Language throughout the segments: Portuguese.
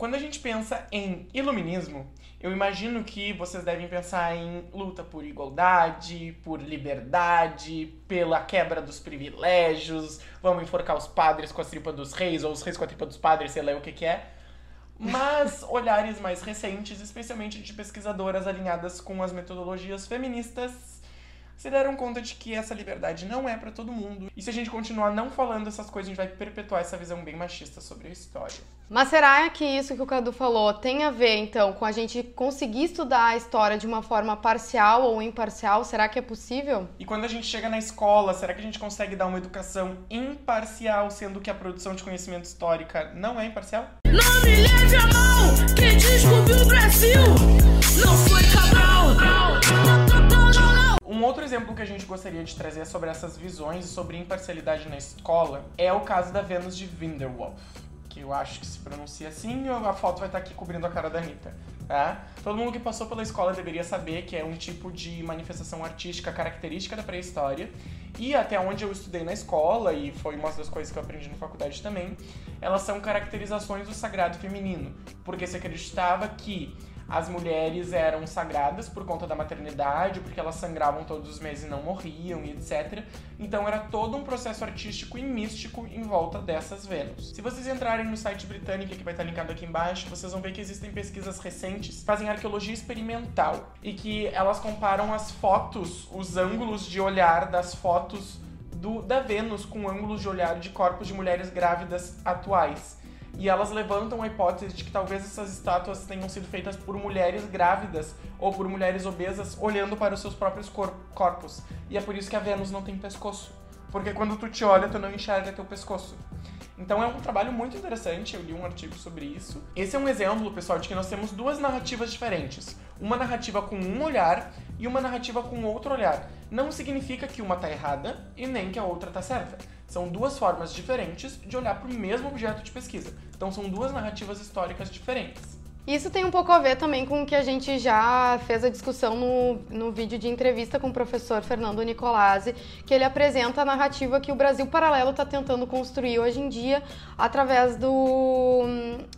Quando a gente pensa em iluminismo, eu imagino que vocês devem pensar em luta por igualdade, por liberdade, pela quebra dos privilégios, vamos enforcar os padres com a tripa dos reis, ou os reis com a tripa dos padres, sei lá o que que é. Mas olhares mais recentes, especialmente de pesquisadoras alinhadas com as metodologias feministas, se deram conta de que essa liberdade não é para todo mundo. E se a gente continuar não falando essas coisas, a gente vai perpetuar essa visão bem machista sobre a história. Mas será que isso que o Cadu falou tem a ver, então, com a gente conseguir estudar a história de uma forma parcial ou imparcial? Será que é possível? E quando a gente chega na escola, será que a gente consegue dar uma educação imparcial, sendo que a produção de conhecimento histórica não é imparcial? Não me leve a mão, quem descobriu o Brasil não foi Cabral. Um outro exemplo que a gente gostaria de trazer sobre essas visões e sobre imparcialidade na escola é o caso da Vênus de Winterwolf, que eu acho que se pronuncia assim, a foto vai estar aqui cobrindo a cara da Anitta. Tá? Todo mundo que passou pela escola deveria saber que é um tipo de manifestação artística característica da pré-história. E até onde eu estudei na escola, e foi uma das coisas que eu aprendi na faculdade também, elas são caracterizações do sagrado feminino. Porque se acreditava que as mulheres eram sagradas por conta da maternidade, porque elas sangravam todos os meses e não morriam e etc. Então era todo um processo artístico e místico em volta dessas Vênus. Se vocês entrarem no site britânico, que vai estar linkado aqui embaixo, vocês vão ver que existem pesquisas recentes que fazem arqueologia experimental e que elas comparam as fotos, os ângulos de olhar das fotos do, da Vênus com ângulos de olhar de corpos de mulheres grávidas atuais e elas levantam a hipótese de que talvez essas estátuas tenham sido feitas por mulheres grávidas ou por mulheres obesas olhando para os seus próprios cor corpos. E é por isso que a Vênus não tem pescoço. Porque quando tu te olha, tu não enxerga teu pescoço. Então é um trabalho muito interessante, eu li um artigo sobre isso. Esse é um exemplo, pessoal, de que nós temos duas narrativas diferentes. Uma narrativa com um olhar e uma narrativa com outro olhar. Não significa que uma tá errada e nem que a outra tá certa. São duas formas diferentes de olhar para o mesmo objeto de pesquisa. Então são duas narrativas históricas diferentes. Isso tem um pouco a ver também com o que a gente já fez a discussão no, no vídeo de entrevista com o professor Fernando Nicolazzi, que ele apresenta a narrativa que o Brasil Paralelo está tentando construir hoje em dia através do,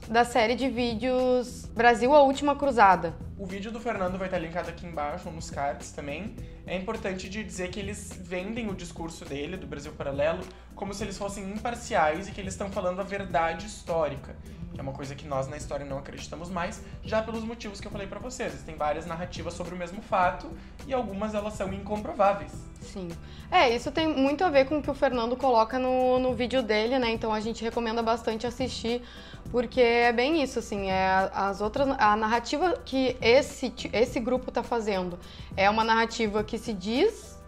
da série de vídeos Brasil a Última Cruzada. O vídeo do Fernando vai estar linkado aqui embaixo, nos cards também. É importante de dizer que eles vendem o discurso dele, do Brasil Paralelo, como se eles fossem imparciais e que eles estão falando a verdade histórica que é uma coisa que nós na história não acreditamos mais, já pelos motivos que eu falei para vocês. Existem várias narrativas sobre o mesmo fato e algumas elas são incomprováveis. Sim. É, isso tem muito a ver com o que o Fernando coloca no, no vídeo dele, né? Então a gente recomenda bastante assistir, porque é bem isso, assim, é as outras a narrativa que esse esse grupo tá fazendo é uma narrativa que se diz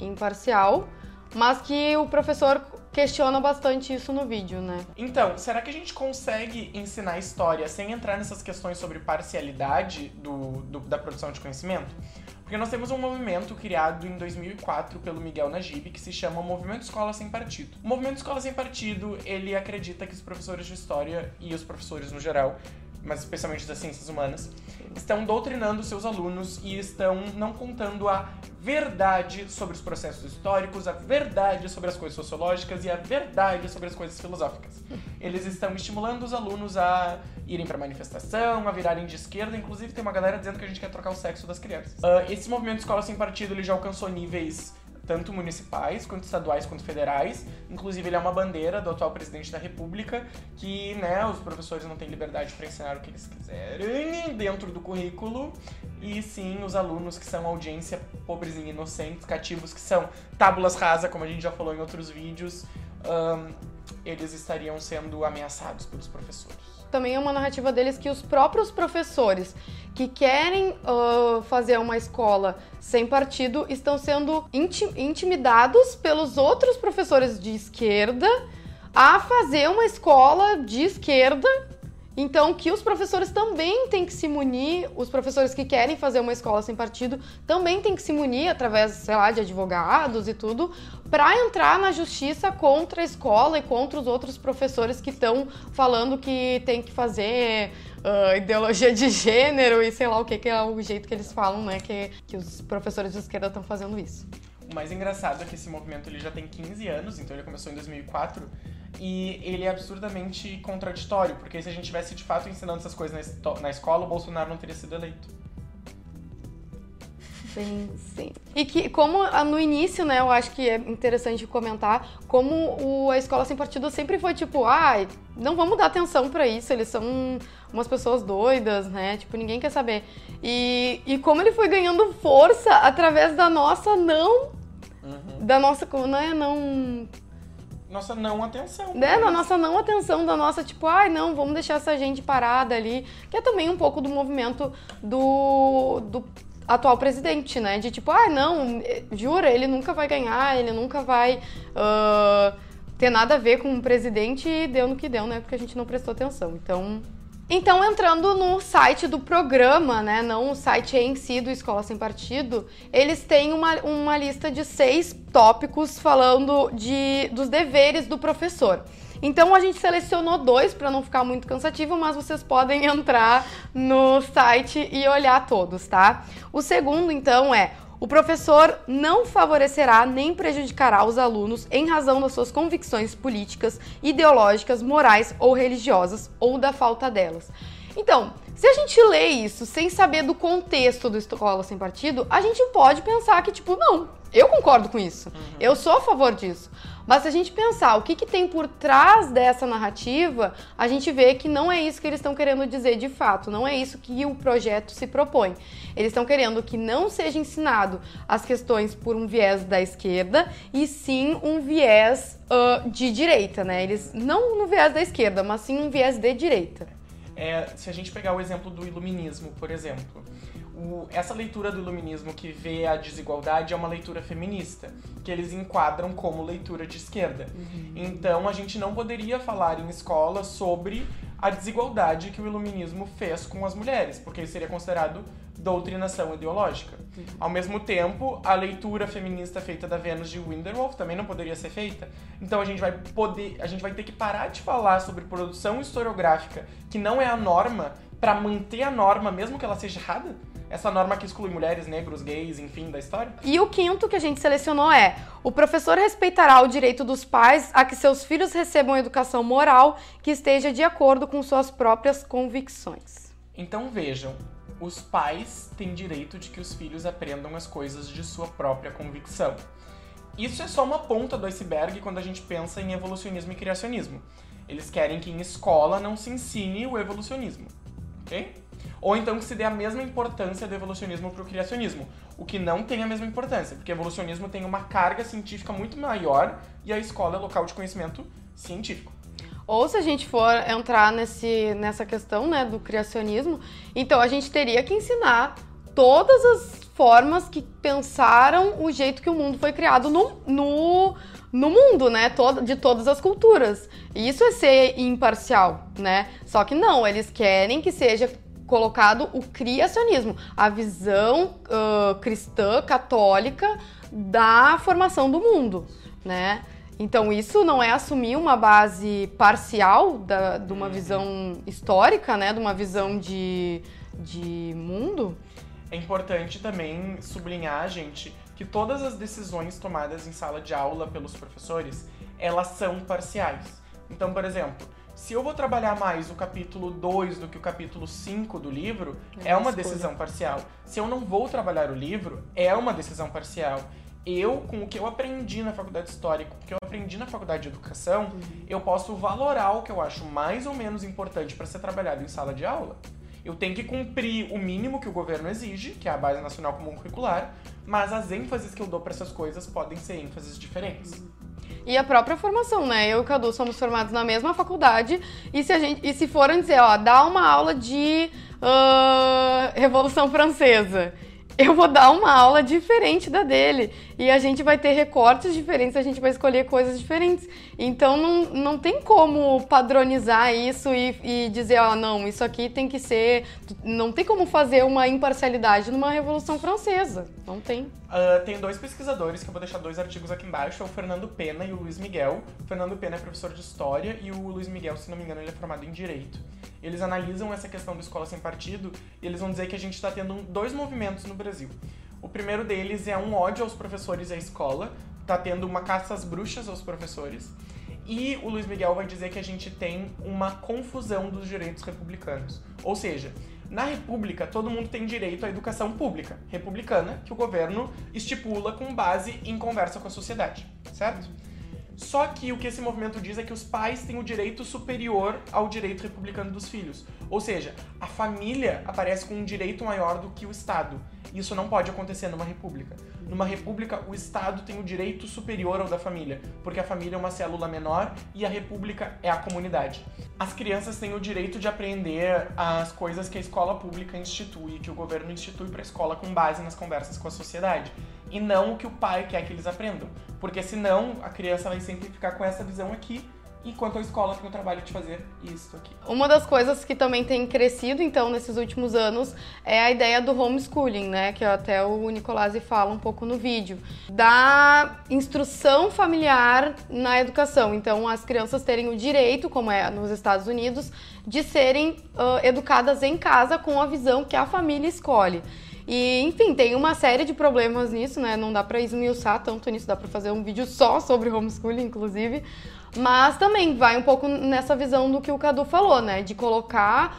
imparcial, mas que o professor questiona bastante isso no vídeo, né? Então, será que a gente consegue ensinar história sem entrar nessas questões sobre parcialidade do, do, da produção de conhecimento? Porque nós temos um movimento criado em 2004 pelo Miguel Najib que se chama Movimento Escola Sem Partido. O Movimento Escola Sem Partido, ele acredita que os professores de história e os professores no geral mas especialmente das ciências humanas, estão doutrinando seus alunos e estão não contando a verdade sobre os processos históricos, a verdade sobre as coisas sociológicas e a verdade sobre as coisas filosóficas. Eles estão estimulando os alunos a irem para manifestação, a virarem de esquerda, inclusive tem uma galera dizendo que a gente quer trocar o sexo das crianças. Uh, esse movimento Escola Sem Partido ele já alcançou níveis tanto municipais, quanto estaduais, quanto federais. Inclusive, ele é uma bandeira do atual presidente da República, que né, os professores não têm liberdade para ensinar o que eles quiserem dentro do currículo. E sim, os alunos que são audiência pobres e inocentes, cativos, que são tábulas rasas, como a gente já falou em outros vídeos, um, eles estariam sendo ameaçados pelos professores também é uma narrativa deles que os próprios professores que querem uh, fazer uma escola sem partido estão sendo intimidados pelos outros professores de esquerda a fazer uma escola de esquerda então, que os professores também têm que se munir, os professores que querem fazer uma escola sem partido também têm que se munir através, sei lá, de advogados e tudo, para entrar na justiça contra a escola e contra os outros professores que estão falando que tem que fazer uh, ideologia de gênero e sei lá o que, que é o jeito que eles falam, né? Que, que os professores de esquerda estão fazendo isso. O mais engraçado é que esse movimento ele já tem 15 anos, então ele começou em 2004 e ele é absurdamente contraditório, porque se a gente tivesse de fato ensinando essas coisas na escola, o Bolsonaro não teria sido eleito. Sim, sim. E que, como no início, né, eu acho que é interessante comentar, como o, a escola sem partido sempre foi tipo, ai, ah, não vamos dar atenção para isso, eles são umas pessoas doidas, né? Tipo, ninguém quer saber. E, e como ele foi ganhando força através da nossa não. Uhum. Da nossa. Não é não nossa não atenção. Né? Da nossa não atenção, da nossa, tipo, ai, não, vamos deixar essa gente parada ali. Que é também um pouco do movimento do, do atual presidente, né? De tipo, ai, não, jura, ele nunca vai ganhar, ele nunca vai uh, ter nada a ver com o presidente e deu no que deu, né? Porque a gente não prestou atenção. Então. Então, entrando no site do programa, né, não o site em si do Escola Sem Partido, eles têm uma, uma lista de seis tópicos falando de, dos deveres do professor. Então a gente selecionou dois para não ficar muito cansativo, mas vocês podem entrar no site e olhar todos, tá? O segundo, então, é o professor não favorecerá nem prejudicará os alunos em razão das suas convicções políticas, ideológicas, morais ou religiosas ou da falta delas. Então, se a gente lê isso sem saber do contexto do Escola Sem Partido, a gente pode pensar que, tipo, não, eu concordo com isso, uhum. eu sou a favor disso. Mas se a gente pensar o que, que tem por trás dessa narrativa, a gente vê que não é isso que eles estão querendo dizer de fato, não é isso que o projeto se propõe. Eles estão querendo que não seja ensinado as questões por um viés da esquerda e sim um viés uh, de direita, né? Eles não no viés da esquerda, mas sim um viés de direita. É, se a gente pegar o exemplo do iluminismo, por exemplo, o, essa leitura do iluminismo que vê a desigualdade é uma leitura feminista, que eles enquadram como leitura de esquerda. Uhum. Então a gente não poderia falar em escola sobre a desigualdade que o iluminismo fez com as mulheres, porque isso seria considerado doutrinação ideológica. Uhum. Ao mesmo tempo, a leitura feminista feita da Vênus de Winterwolf também não poderia ser feita. Então a gente vai poder, a gente vai ter que parar de falar sobre produção historiográfica que não é a norma para manter a norma mesmo que ela seja errada essa norma que exclui mulheres, negros, gays, enfim, da história? E o quinto que a gente selecionou é: o professor respeitará o direito dos pais a que seus filhos recebam educação moral que esteja de acordo com suas próprias convicções. Então vejam, os pais têm direito de que os filhos aprendam as coisas de sua própria convicção. Isso é só uma ponta do iceberg quando a gente pensa em evolucionismo e criacionismo. Eles querem que em escola não se ensine o evolucionismo, ok? Ou então que se dê a mesma importância do evolucionismo para o criacionismo, o que não tem a mesma importância, porque o evolucionismo tem uma carga científica muito maior e a escola é local de conhecimento científico. Ou se a gente for entrar nesse, nessa questão né, do criacionismo, então a gente teria que ensinar todas as formas que pensaram o jeito que o mundo foi criado no, no, no mundo, né? Todo, de todas as culturas. E isso é ser imparcial, né? Só que não, eles querem que seja colocado o criacionismo, a visão uh, cristã, católica da formação do mundo, né? Então isso não é assumir uma base parcial da, de uma uhum. visão histórica, né? De uma visão de, de mundo. É importante também sublinhar, gente, que todas as decisões tomadas em sala de aula pelos professores, elas são parciais. Então, por exemplo, se eu vou trabalhar mais o capítulo 2 do que o capítulo 5 do livro, é, é uma escolha. decisão parcial. Se eu não vou trabalhar o livro, é uma decisão parcial. Eu, com o que eu aprendi na faculdade histórica, o que eu aprendi na faculdade de educação, uhum. eu posso valorar o que eu acho mais ou menos importante para ser trabalhado em sala de aula. Eu tenho que cumprir o mínimo que o governo exige, que é a Base Nacional Comum Curricular, mas as ênfases que eu dou para essas coisas podem ser ênfases diferentes. Uhum e a própria formação, né? Eu e o Cadu somos formados na mesma faculdade e se a gente e se forem dizer, ó, dá uma aula de uh, Revolução Francesa eu vou dar uma aula diferente da dele. E a gente vai ter recortes diferentes, a gente vai escolher coisas diferentes. Então não, não tem como padronizar isso e, e dizer, ó, oh, não, isso aqui tem que ser. Não tem como fazer uma imparcialidade numa Revolução Francesa. Não tem. Uh, tem dois pesquisadores, que eu vou deixar dois artigos aqui embaixo, é o Fernando Pena e o Luiz Miguel. O Fernando Pena é professor de História e o Luiz Miguel, se não me engano, ele é formado em Direito eles analisam essa questão do escola sem partido e eles vão dizer que a gente está tendo dois movimentos no Brasil. O primeiro deles é um ódio aos professores e à escola, está tendo uma caça às bruxas aos professores. E o Luiz Miguel vai dizer que a gente tem uma confusão dos direitos republicanos. Ou seja, na República, todo mundo tem direito à educação pública, republicana, que o governo estipula com base em conversa com a sociedade, certo? Só que o que esse movimento diz é que os pais têm o direito superior ao direito republicano dos filhos. Ou seja, a família aparece com um direito maior do que o Estado. Isso não pode acontecer numa república. Numa república, o Estado tem o direito superior ao da família, porque a família é uma célula menor e a república é a comunidade. As crianças têm o direito de aprender as coisas que a escola pública institui, que o governo institui para a escola com base nas conversas com a sociedade, e não o que o pai quer que eles aprendam, porque senão a criança vai sempre ficar com essa visão aqui enquanto a escola tem o trabalho de fazer isso aqui. Uma das coisas que também tem crescido, então, nesses últimos anos, é a ideia do homeschooling, né? Que até o Nicolasi fala um pouco no vídeo. Da instrução familiar na educação. Então, as crianças terem o direito, como é nos Estados Unidos, de serem uh, educadas em casa com a visão que a família escolhe. E, enfim, tem uma série de problemas nisso, né? Não dá pra esmiuçar tanto nisso, dá pra fazer um vídeo só sobre homeschooling, inclusive. Mas também vai um pouco nessa visão do que o Cadu falou, né? De colocar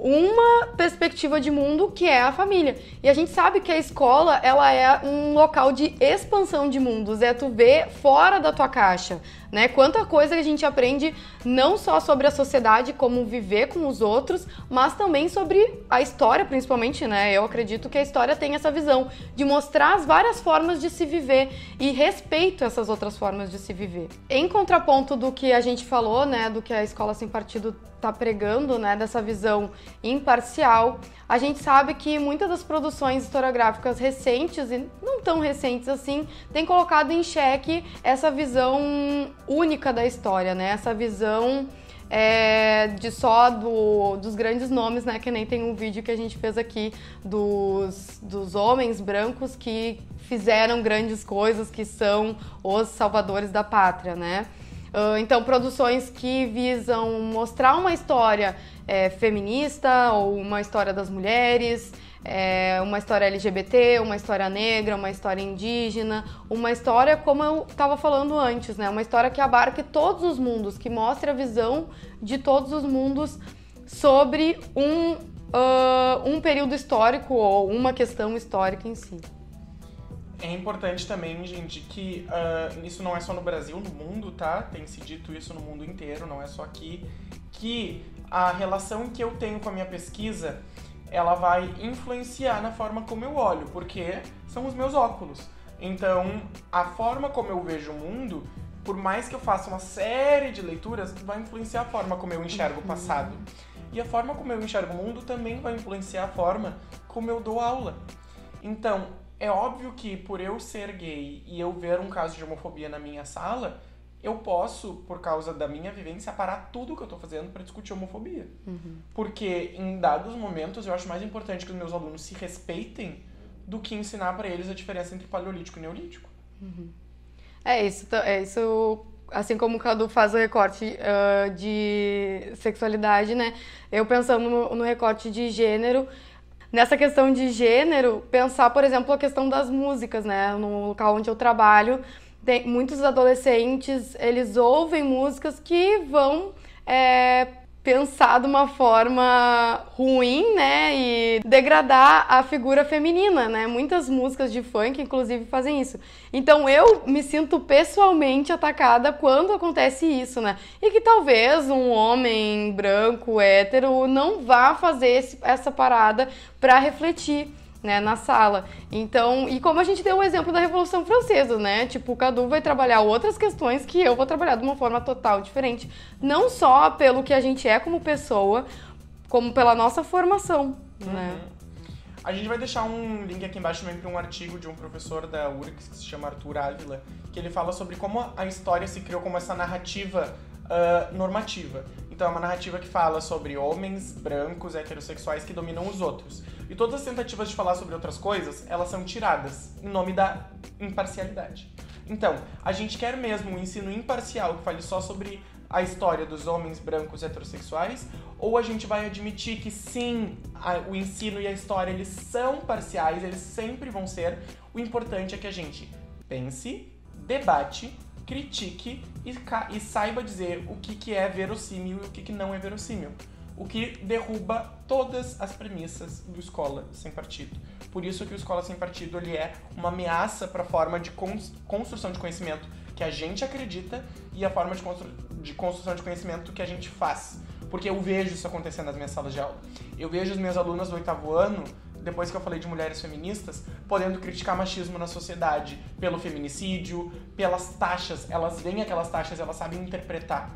uma perspectiva de mundo que é a família. E a gente sabe que a escola, ela é um local de expansão de mundos, é tu ver fora da tua caixa, né? Quanta coisa a gente aprende não só sobre a sociedade, como viver com os outros, mas também sobre a história, principalmente, né? Eu acredito que a história tem essa visão de mostrar as várias formas de se viver e respeito essas outras formas de se viver. Em contraponto do que a gente falou, né, do que a escola sem partido tá pregando, né, dessa visão imparcial, a gente sabe que muitas das produções historiográficas recentes e não tão recentes assim, têm colocado em xeque essa visão única da história, né? Essa visão é, de só do, dos grandes nomes, né? Que nem tem um vídeo que a gente fez aqui dos, dos homens brancos que fizeram grandes coisas, que são os salvadores da pátria, né? Uh, então, produções que visam mostrar uma história é, feminista ou uma história das mulheres, é, uma história LGBT, uma história negra, uma história indígena, uma história como eu estava falando antes, né? Uma história que abarque todos os mundos, que mostre a visão de todos os mundos sobre um, uh, um período histórico ou uma questão histórica em si. É importante também, gente, que uh, isso não é só no Brasil, no mundo, tá? Tem se dito isso no mundo inteiro, não é só aqui. Que a relação que eu tenho com a minha pesquisa ela vai influenciar na forma como eu olho, porque são os meus óculos. Então, a forma como eu vejo o mundo, por mais que eu faça uma série de leituras, vai influenciar a forma como eu enxergo o uhum. passado. E a forma como eu enxergo o mundo também vai influenciar a forma como eu dou aula. Então, é óbvio que por eu ser gay e eu ver um caso de homofobia na minha sala, eu posso, por causa da minha vivência, parar tudo que eu tô fazendo para discutir homofobia. Uhum. Porque em dados momentos eu acho mais importante que os meus alunos se respeitem do que ensinar para eles a diferença entre paleolítico e neolítico. Uhum. É isso, é isso. Assim como o Cadu faz o recorte uh, de sexualidade, né? Eu pensando no, no recorte de gênero, nessa questão de gênero, pensar, por exemplo, a questão das músicas, né? No local onde eu trabalho, tem, muitos adolescentes, eles ouvem músicas que vão é, pensar de uma forma ruim, né, e degradar a figura feminina, né? Muitas músicas de funk, inclusive, fazem isso. Então eu me sinto pessoalmente atacada quando acontece isso, né? E que talvez um homem branco, hétero, não vá fazer esse, essa parada para refletir né, na sala. Então, e como a gente deu o exemplo da Revolução Francesa, né? Tipo, o Cadu vai trabalhar outras questões que eu vou trabalhar de uma forma total diferente, não só pelo que a gente é como pessoa, como pela nossa formação, uhum. né? A gente vai deixar um link aqui embaixo também para um artigo de um professor da URGS que se chama Arthur Ávila, que ele fala sobre como a história se criou como essa narrativa uh, normativa. Então é uma narrativa que fala sobre homens brancos heterossexuais que dominam os outros. E todas as tentativas de falar sobre outras coisas, elas são tiradas em nome da imparcialidade. Então, a gente quer mesmo um ensino imparcial que fale só sobre a história dos homens brancos heterossexuais, ou a gente vai admitir que sim, a, o ensino e a história eles são parciais, eles sempre vão ser. O importante é que a gente pense, debate critique e, e saiba dizer o que, que é verossímil e o que, que não é verossímil. O que derruba todas as premissas do Escola Sem Partido. Por isso que o Escola Sem Partido ele é uma ameaça para a forma de construção de conhecimento que a gente acredita e a forma de, constru de construção de conhecimento que a gente faz. Porque eu vejo isso acontecendo nas minhas salas de aula. Eu vejo os meus alunos do oitavo ano depois que eu falei de mulheres feministas, podendo criticar machismo na sociedade pelo feminicídio, pelas taxas. Elas veem aquelas taxas, elas sabem interpretar.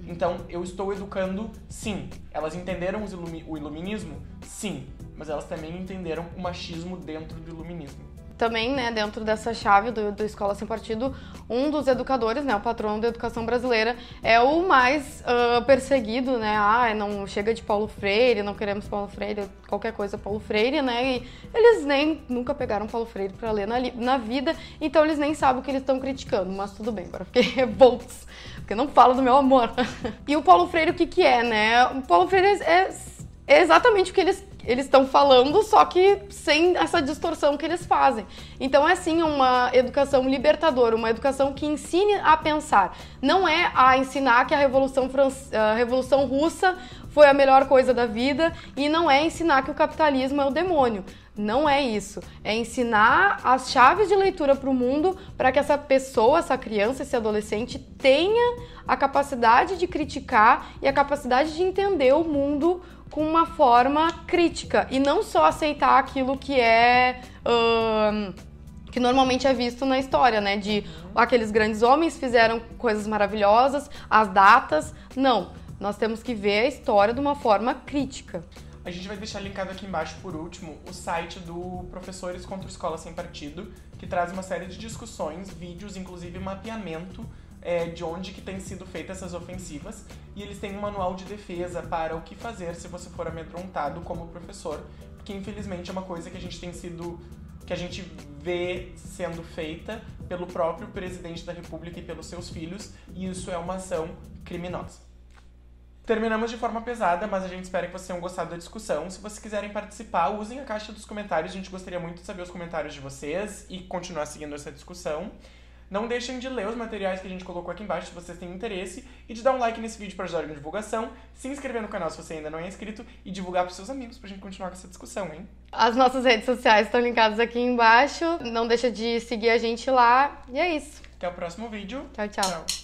Então, eu estou educando, sim. Elas entenderam o iluminismo? Sim. Mas elas também entenderam o machismo dentro do iluminismo também, né, dentro dessa chave do, do Escola Sem Partido, um dos educadores, né, o patrono da educação brasileira, é o mais uh, perseguido, né, ah, não chega de Paulo Freire, não queremos Paulo Freire, qualquer coisa Paulo Freire, né, e eles nem, nunca pegaram Paulo Freire para ler na, na vida, então eles nem sabem o que eles estão criticando, mas tudo bem, agora fiquei revoltos, porque não falo do meu amor. e o Paulo Freire, o que que é, né, o Paulo Freire é, é exatamente o que eles eles estão falando, só que sem essa distorção que eles fazem. Então é sim uma educação libertadora, uma educação que ensine a pensar. Não é a ensinar que a Revolução, a Revolução Russa foi a melhor coisa da vida e não é ensinar que o capitalismo é o demônio. Não é isso. É ensinar as chaves de leitura para o mundo para que essa pessoa, essa criança, esse adolescente tenha a capacidade de criticar e a capacidade de entender o mundo com uma forma crítica e não só aceitar aquilo que é. que normalmente é visto na história, né? De aqueles grandes homens fizeram coisas maravilhosas, as datas. Não. Nós temos que ver a história de uma forma crítica. A gente vai deixar linkado aqui embaixo, por último, o site do Professores contra Escola Sem Partido, que traz uma série de discussões, vídeos, inclusive mapeamento é, de onde que tem sido feitas essas ofensivas e eles têm um manual de defesa para o que fazer se você for amedrontado como professor, que infelizmente é uma coisa que a gente tem sido que a gente vê sendo feita pelo próprio presidente da República e pelos seus filhos, e isso é uma ação criminosa. Terminamos de forma pesada, mas a gente espera que vocês tenham gostado da discussão. Se vocês quiserem participar, usem a caixa dos comentários. A gente gostaria muito de saber os comentários de vocês e continuar seguindo essa discussão. Não deixem de ler os materiais que a gente colocou aqui embaixo se vocês têm interesse e de dar um like nesse vídeo para ajudar na divulgação, se inscrever no canal se você ainda não é inscrito e divulgar para seus amigos pra gente continuar com essa discussão, hein? As nossas redes sociais estão linkadas aqui embaixo. Não deixa de seguir a gente lá. E é isso. Até o próximo vídeo. tchau. tchau. tchau.